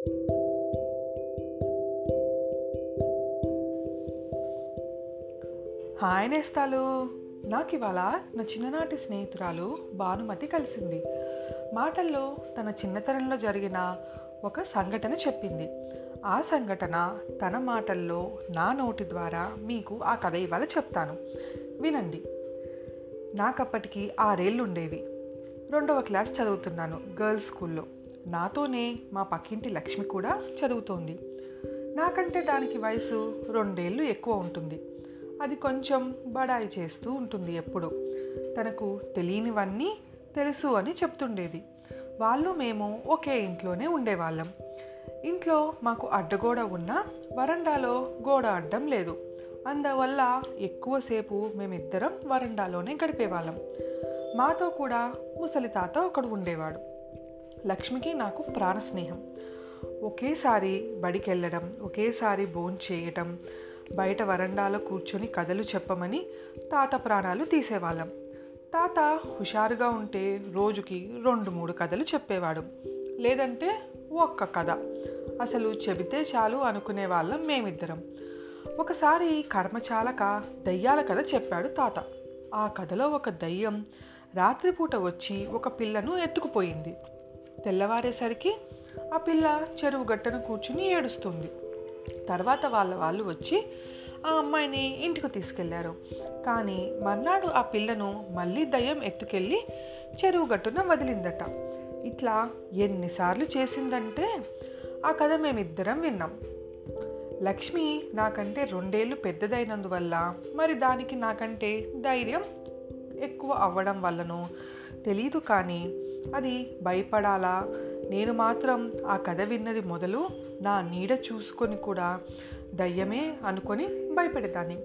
Hi నేస్తాలు. నాకు ఇవాళ నా చిన్ననాటి స్నేహితురాలు భానుమతి కలిసింది. మాటల్లో తన చిన్నతనంలో జరిగిన ఒక సంఘటన చెప్పింది. ఆ సంఘటన తన మాటల్లో నా నోటి ద్వారా మీకు ఆ కథ ఇవాళ చెప్తాను. వినండి. నాకప్పటికి ఆరేళ్ళు ఉండేవి రెండవ క్లాస్ చదువుతున్నాను గర్ల్స్ స్కూల్లో. నాతోనే మా పక్కింటి లక్ష్మి కూడా చదువుతోంది. నాకంటే దానికి వయసు రెండేళ్ళు ఎక్కువ ఉంటుంది. అది కొంచెం బడాయి చేస్తూ ఉంటుంది ఎప్పుడు. తనకు తెలియనివన్నీ తెలుసు అని చెప్తుండేది. వాళ్ళు మేము ఒకే ఇంట్లోనే ఉండేవాళ్ళం. ఇంట్లో మాకు అడ్డగోడ ఉన్న వరండాలో గోడ అడ్డం లేదు. అందువల్ల ఎక్కువసేపు మేమిద్దరం వరండాలోనే గడిపేవాళ్ళం. మాతో కూడా ముసలి తాత ఒకడు ఉండేవాడు. లక్ష్మికి నాకు ప్రాణ స్నేహం ఒకేసారి బడికి వెళ్ళడం ఒకేసారి బోన్ చేయటం బయట వరండాలో కూర్చొని కథలు చెప్పమని తాత ప్రాణాలు తీసేవాళ్ళం. తాత హుషారుగా ఉంటే రోజుకి రెండు మూడు కథలు చెప్పేవాడు. లేదంటే ఒక్క కథ. అసలు చెబితే చాలు అనుకునే వాళ్ళం మేమిద్దరం. ఒకసారి కర్మచాలక దయ్యాల కథ చెప్పాడు తాత. ఆ కథలో ఒక దయ్యం రాత్రిపూట వచ్చి ఒక పిల్లను ఎత్తుకుపోయింది. తెల్లవారేసరికి ఆ పిల్ల చెరువు గట్టన కూర్చుని ఏడుస్తుంది. తర్వాత వాళ్ళ వాళ్ళు వచ్చి ఆ అమ్మాయిని ఇంటికి తీసుకెళ్ళారు. కానీ మర్నాడు ఆ పిల్లను మళ్ళీ దయ్యం ఎత్తుకెళ్ళి చెరువు గట్టున వదిలిందట. ఇట్లా ఎన్నిసార్లు చేసిందంటే ఆ కథ మేమిద్దరం విన్నాం. లక్ష్మి నాకంటే రెండేళ్ళు పెద్దదైనందువల్ల మరి దానికి నాకంటే ధైర్యం ఎక్కువ అవ్వడం వల్లనో తెలీదు కానీ అది భయపడాలా? నేను మాత్రం ఆ కథ విన్నది మొదలు నా నీడ చూసుకొని కూడా దయ్యమే అనుకొని భయపడేదాన్ని.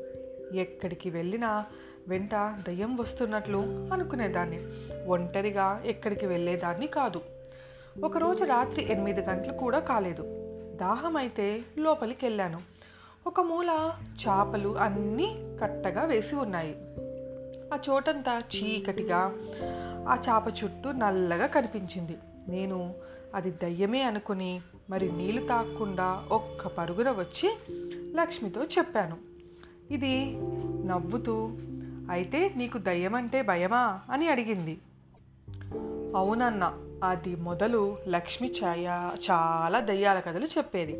ఎక్కడికి వెళ్ళినా వెంట దయ్యం వస్తున్నట్లు అనుకునేదాన్ని. ఒంటరిగా ఎక్కడికి వెళ్ళేదాన్ని కాదు. ఒకరోజు రాత్రి ఎనిమిది గంటలు కూడా కాలేదు. దాహం అయితే లోపలికి వెళ్ళాను ఒక మూల చేపలు అన్నీ కట్టగా వేసి ఉన్నాయి. ఆ చోటంతా చీకటిగా ఆ చేప చుట్టూ నల్లగా కనిపించింది. నేను అది దయ్యమే అనుకుని మరి నీళ్ళు తాగకుండా ఒక్క పరుగున వచ్చి లక్ష్మితో చెప్పాను. ఇది నవ్వుతూ అయితే నీకు దయ్యమంటే భయమా? అని అడిగింది. అవునన్న అది మొదలు లక్ష్మి ఛాయ చాలా దయ్యాల కథలు చెప్పేది.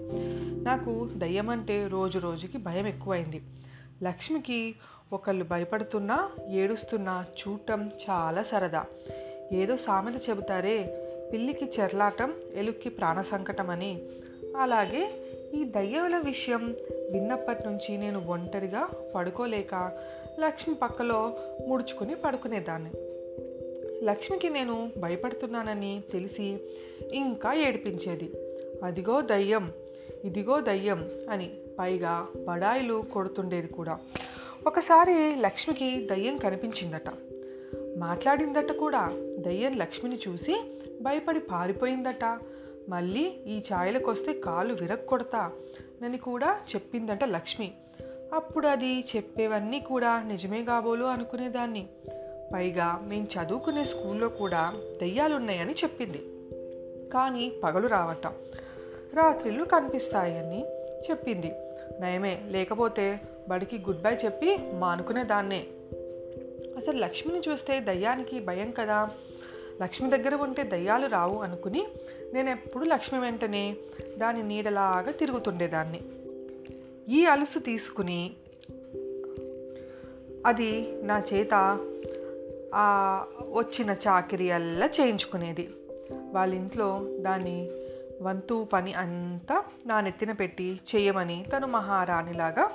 నాకు దయ్యం అంటే రోజు రోజుకి భయం ఎక్కువైంది. లక్ష్మికి ఒకళ్ళు భయపడుతున్నా ఏడుస్తున్నా చూడటం చాలా సరదా. ఏదో సామెత చెబుతారే పిల్లికి చెర్లాటం ఎలుక్కి ప్రాణ సంకటం అని అలాగే ఈ దయ్యాల విషయం విన్నప్పటి నుంచి నేను ఒంటరిగా పడుకోలేక లక్ష్మి పక్కలో ముడుచుకుని పడుకునేదాన్ని. లక్ష్మికి నేను భయపడుతున్నానని తెలిసి ఇంకా ఏడిపించేది. అదిగో దయ్యం ఇదిగో దయ్యం అని పైగా బడాయిలు కొడుతుండేది కూడా. ఒకసారి లక్ష్మికి దయ్యం కనిపించిందట. మాట్లాడిందట కూడా. దయ్యం లక్ష్మిని చూసి భయపడి పారిపోయిందట. మళ్ళీ ఈ ఛాయలకొస్తే కాలు విరక్కొడతా నని కూడా చెప్పిందట లక్ష్మి. అప్పుడు అది చెప్పేవన్నీ కూడా నిజమే కాబోలు అనుకునేదాన్ని. పైగా మేము చదువుకునే స్కూల్లో కూడా దయ్యాలున్నాయని చెప్పింది. కానీ పగలు రావటం. రాత్రిళ్ళు కనిపిస్తాయని చెప్పింది. నయమే లేకపోతే బడికి గుడ్ బై చెప్పి మానుకునేదాన్నే అసలు లక్ష్మిని చూస్తే దయ్యానికి భయం కదా? లక్ష్మి దగ్గర ఉంటే దయ్యాలు రావు అనుకుని నేను ఎప్పుడు లక్ష్మి వెంటనే దాని నీడలాగా తిరుగుతుండేదాన్ని ఈ అలుసు తీసుకుని అది నా చేత వచ్చిన చాకరీ అల్లా చేయించుకునేది. వాళ్ళ ఇంట్లో దాన్ని వంతు పని అంతా నా నెత్తిన పెట్టి చేయమని తను మహారాణిలాగా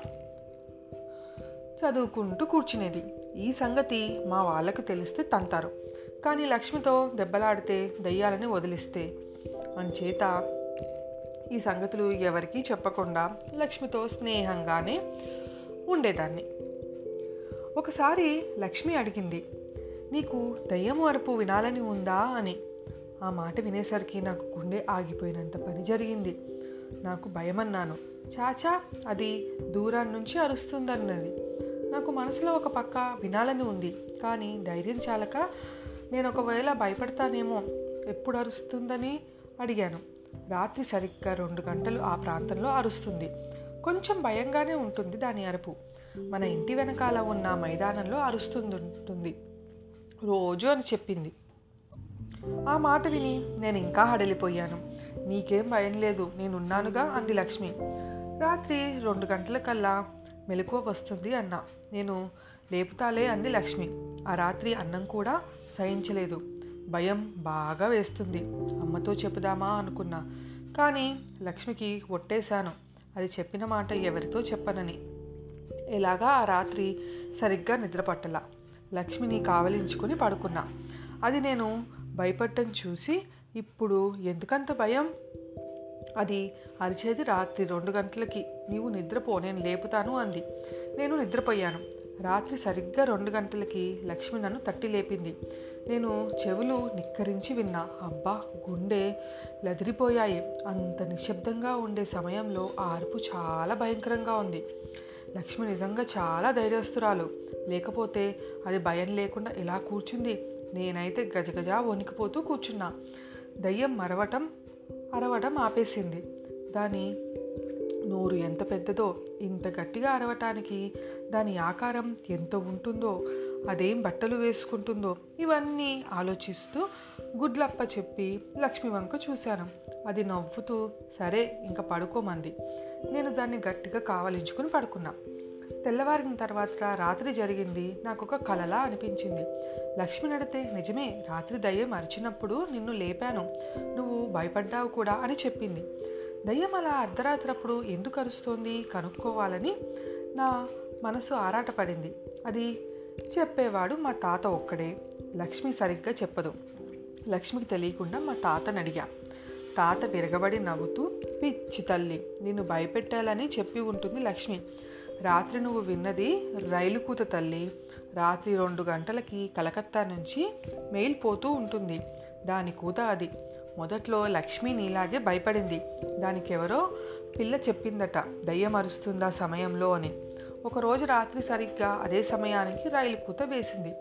చదువుకుంటూ కూర్చునేది. ఈ సంగతి మా వాళ్ళకు తెలిస్తే తంతారు. కానీ లక్ష్మితో దెబ్బలాడితే దయ్యాలని వదిలిస్తే. అంచేత ఈ సంగతులు ఎవరికీ చెప్పకుండా లక్ష్మితో స్నేహంగానే ఉండేదాన్ని. ఒకసారి లక్ష్మి అడిగింది నీకు దయ్యము అరుపు వినాలని ఉందా? అని. ఆ మాట వినేసరికి నాకు గుండె ఆగిపోయినంత పని జరిగింది. నాకు భయమన్నాను. చాచా అది దూరం నుంచి అరుస్తుందన్నది. నాకు మనసులో ఒక పక్క వినాలని ఉంది. కానీ ధైర్యం చాలక నేను ఒకవేళ భయపడతానేమో ఎప్పుడు అరుస్తుందని అడిగాను. రాత్రి సరిగ్గా రెండు గంటలు ఆ ప్రాంతంలో అరుస్తుంది. కొంచెం భయంగానే ఉంటుంది దాని అరుపు. మన ఇంటి వెనకాల ఉన్న మైదానంలో అరుస్తుంది రోజు అని చెప్పింది. ఆ మాట విని నేను ఇంకా హడలిపోయాను. నీకేం భయం లేదు నేనున్నానుగా అంది లక్ష్మి. రాత్రి రెండు గంటలకల్లా మెలకువ వస్తుంది అన్నా. నేను లేపుతాలే అంది లక్ష్మి. ఆ రాత్రి అన్నం కూడా సహించలేదు. భయం బాగా వేస్తుంది. అమ్మతో చెప్పుదామా అనుకున్నా. కానీ లక్ష్మికి ఒట్టేశాను. అది చెప్పిన మాట ఎవరితో చెప్పనని. ఎలాగా ఆ రాత్రి సరిగ్గా నిద్రపట్టల. లక్ష్మిని కావలించుకుని పడుకున్నా. అది నేను భయపడటం చూసి ఇప్పుడు ఎందుకంత భయం? అది అరిచేది రాత్రి రెండు గంటలకి. నీవు నిద్రపో నేను లేపుతాను అంది. నేను నిద్రపోయాను. రాత్రి సరిగ్గా రెండు గంటలకి లక్ష్మి నన్ను తట్టి లేపింది. నేను చెవులు నిక్కరించి విన్నా. అబ్బా గుండె లదిరిపోయాయి. అంత నిశ్శబ్దంగా ఉండే సమయంలో ఆ అరుపు చాలా భయంకరంగా ఉంది. లక్ష్మి నిజంగా చాలా ధైర్యస్తురాలు. లేకపోతే అది భయం లేకుండా ఎలా కూర్చుంది? నేనైతే గజగజ వణికిపోతూ కూర్చున్నా. దయ్యం మరవటం అరవటం ఆపేసింది. దాని నోరు ఎంత పెద్దదో ఇంత గట్టిగా అరవటానికి దాని ఆకారం ఎంత ఉంటుందో అదేం బట్టలు వేసుకుంటుందో ఇవన్నీ ఆలోచిస్తూ గుడ్లప్ప చెప్పి లక్ష్మి వంక చూశాను. అది నవ్వుతూ సరే ఇంకా పడుకోమంది. నేను దాన్ని గట్టిగా కావలించుకుని పడుకున్నా. తెల్లవారిన తర్వాత రాత్రి జరిగింది. నాకు ఒక కలలా అనిపించింది. లక్ష్మి నడితే నిజమే రాత్రి దయ్యం అరిచినప్పుడు నిన్ను లేపాను. నువ్వు భయపడ్డావు కూడా అని చెప్పింది. దయ్యం అలా అర్ధరాత్రప్పుడు ఎందుకు అరుస్తోంది? కనుక్కోవాలని నా మనసు ఆరాటపడింది. అది చెప్పేవాడు మా తాత ఒక్కడే. లక్ష్మి సరిగ్గా చెప్పదు. లక్ష్మికి తెలియకుండా మా తాతని అడిగా. తాత విరగబడి నవ్వుతూ పిచ్చి తల్లి నిన్ను భయపెట్టాలని చెప్పి ఉంటుంది లక్ష్మి. రాత్రి నువ్వు విన్నది రైలు కూత తల్లి. రాత్రి రెండు గంటలకి కలకత్తా నుంచి మెయిల్ పోతూ ఉంటుంది. దాని కూత అది. మొదట్లో లక్ష్మి నీలాగే భయపడింది. దానికెవరో పిల్ల చెప్పిందట దయ్యం ఆ సమయంలో అని. ఒకరోజు రాత్రి సరిగ్గా అదే సమయానికి రైలు కూత వేసింది.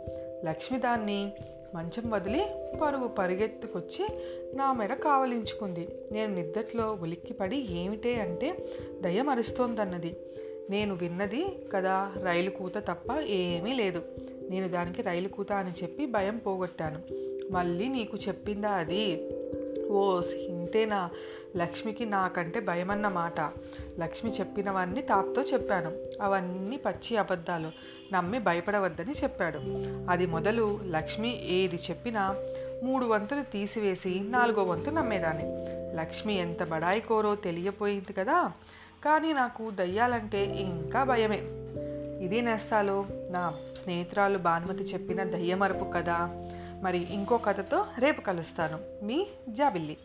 లక్ష్మి దాన్ని మంచం వదిలి పరుగు పరిగెత్తుకొచ్చి నా మెడ కావలించుకుంది. నేను నిద్దట్లో ఉలిక్కిపడి ఏమిటే అంటే దయ్యం అరుస్తోందన్నది. నేను విన్నది కదా రైలు కూత తప్ప ఏమీ లేదు. నేను దానికి రైలు కూత అని చెప్పి భయం పోగొట్టాను. మళ్ళీ నీకు చెప్పిందా అది? ఓ ఇంతేనా? లక్ష్మికి నాకంటే భయమన్నమాట లక్ష్మి చెప్పినవన్నీ తాతతో చెప్పాను. అవన్నీ పచ్చి అబద్ధాలు. నమ్మి భయపడవద్దని చెప్పాడు. అది మొదలు లక్ష్మి ఏది చెప్పినా మూడు వంతులు తీసివేసి నాలుగో వంతు నమ్మేదాన్ని. లక్ష్మి ఎంత బడాయి కోరో తెలియపోయింది కదా. కానీ నాకు దయ్యాలంటే ఇంకా భయమే. ఇది నేస్తాలో నా స్నేహితురాలు భానుమతి చెప్పిన దయ్యమరపు కథ. మరి ఇంకో కథతో రేపు కలుస్తాను. మీ జాబిల్లి.